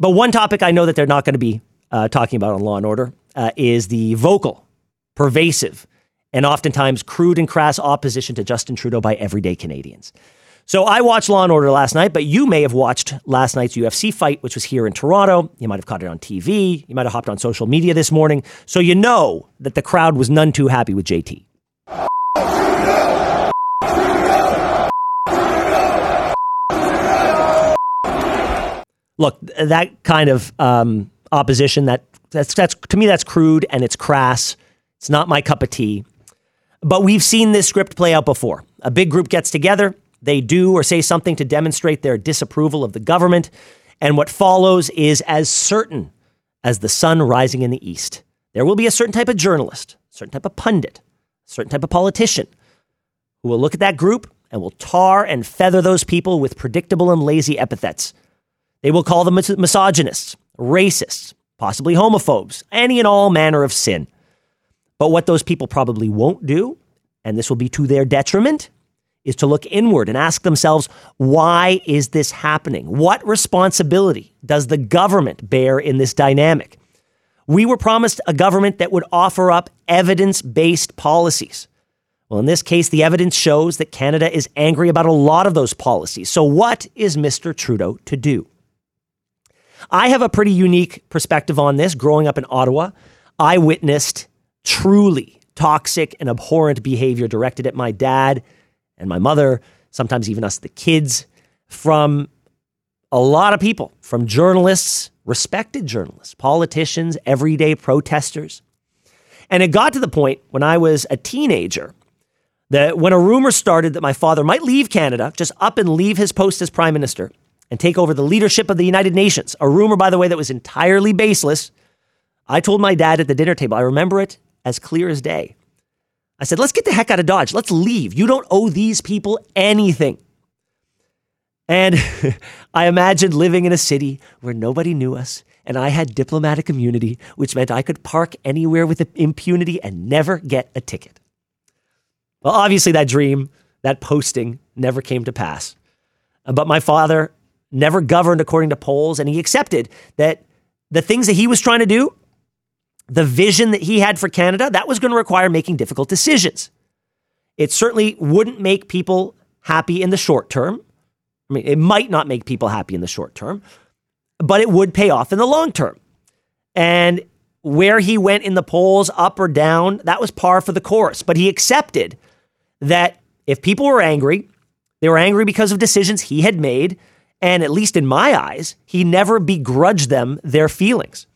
But one topic I know that they're not going to be uh, talking about on Law and Order uh, is the vocal, pervasive, and oftentimes crude and crass opposition to Justin Trudeau by everyday Canadians. So I watched Law and Order last night, but you may have watched last night's UFC fight, which was here in Toronto. You might have caught it on TV. You might have hopped on social media this morning. So you know that the crowd was none too happy with JT. Look, that kind of um, opposition that that's that's to me that's crude and it's crass. It's not my cup of tea. But we've seen this script play out before. A big group gets together, they do or say something to demonstrate their disapproval of the government, and what follows is as certain as the sun rising in the east. There will be a certain type of journalist, certain type of pundit, certain type of politician who will look at that group and will tar and feather those people with predictable and lazy epithets. They will call them misogynists, racists, possibly homophobes, any and all manner of sin. But what those people probably won't do, and this will be to their detriment, is to look inward and ask themselves, why is this happening? What responsibility does the government bear in this dynamic? We were promised a government that would offer up evidence based policies. Well, in this case, the evidence shows that Canada is angry about a lot of those policies. So, what is Mr. Trudeau to do? I have a pretty unique perspective on this. Growing up in Ottawa, I witnessed truly toxic and abhorrent behavior directed at my dad and my mother, sometimes even us, the kids, from a lot of people, from journalists, respected journalists, politicians, everyday protesters. And it got to the point when I was a teenager that when a rumor started that my father might leave Canada, just up and leave his post as prime minister, and take over the leadership of the United Nations. A rumor, by the way, that was entirely baseless. I told my dad at the dinner table, I remember it as clear as day. I said, let's get the heck out of Dodge. Let's leave. You don't owe these people anything. And I imagined living in a city where nobody knew us and I had diplomatic immunity, which meant I could park anywhere with impunity and never get a ticket. Well, obviously, that dream, that posting, never came to pass. But my father never governed according to polls, and he accepted that the things that he was trying to do, the vision that he had for Canada, that was going to require making difficult decisions. It certainly wouldn't make people happy in the short term. I mean, it might not make people happy in the short term, but it would pay off in the long term. And where he went in the polls, up or down, that was par for the course. But he accepted that if people were angry, they were angry because of decisions he had made and at least in my eyes, he never begrudged them their feelings.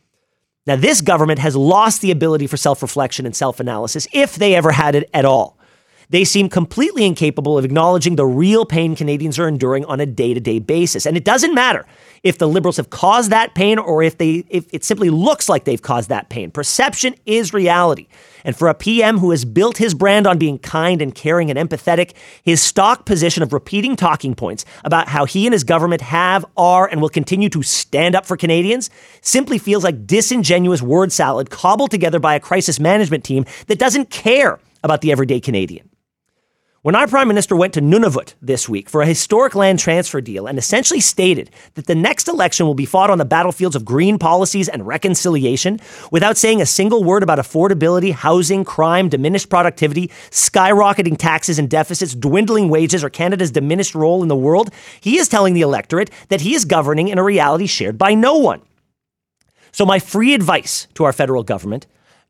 Now, this government has lost the ability for self reflection and self analysis, if they ever had it at all. They seem completely incapable of acknowledging the real pain Canadians are enduring on a day to day basis. And it doesn't matter if the Liberals have caused that pain or if, they, if it simply looks like they've caused that pain. Perception is reality. And for a PM who has built his brand on being kind and caring and empathetic, his stock position of repeating talking points about how he and his government have, are, and will continue to stand up for Canadians simply feels like disingenuous word salad cobbled together by a crisis management team that doesn't care about the everyday Canadian. When our Prime Minister went to Nunavut this week for a historic land transfer deal and essentially stated that the next election will be fought on the battlefields of green policies and reconciliation without saying a single word about affordability, housing, crime, diminished productivity, skyrocketing taxes and deficits, dwindling wages, or Canada's diminished role in the world, he is telling the electorate that he is governing in a reality shared by no one. So, my free advice to our federal government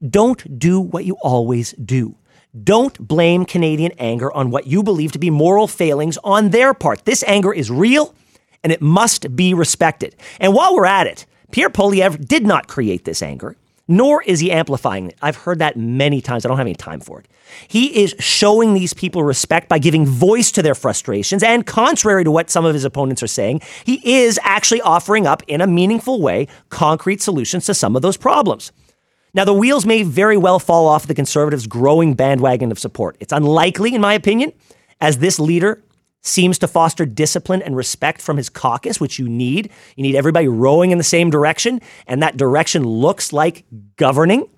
don't do what you always do. Don't blame Canadian anger on what you believe to be moral failings on their part. This anger is real and it must be respected. And while we're at it, Pierre Poilievre did not create this anger, nor is he amplifying it. I've heard that many times. I don't have any time for it. He is showing these people respect by giving voice to their frustrations. And contrary to what some of his opponents are saying, he is actually offering up in a meaningful way concrete solutions to some of those problems. Now, the wheels may very well fall off the Conservatives' growing bandwagon of support. It's unlikely, in my opinion, as this leader seems to foster discipline and respect from his caucus, which you need. You need everybody rowing in the same direction, and that direction looks like governing.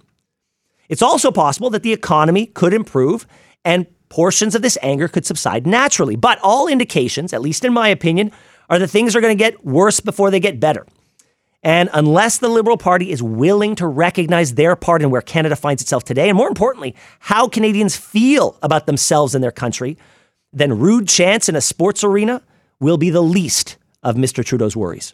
It's also possible that the economy could improve and portions of this anger could subside naturally. But all indications, at least in my opinion, are that things are going to get worse before they get better. And unless the Liberal Party is willing to recognize their part in where Canada finds itself today, and more importantly, how Canadians feel about themselves and their country, then rude chants in a sports arena will be the least of Mr. Trudeau's worries.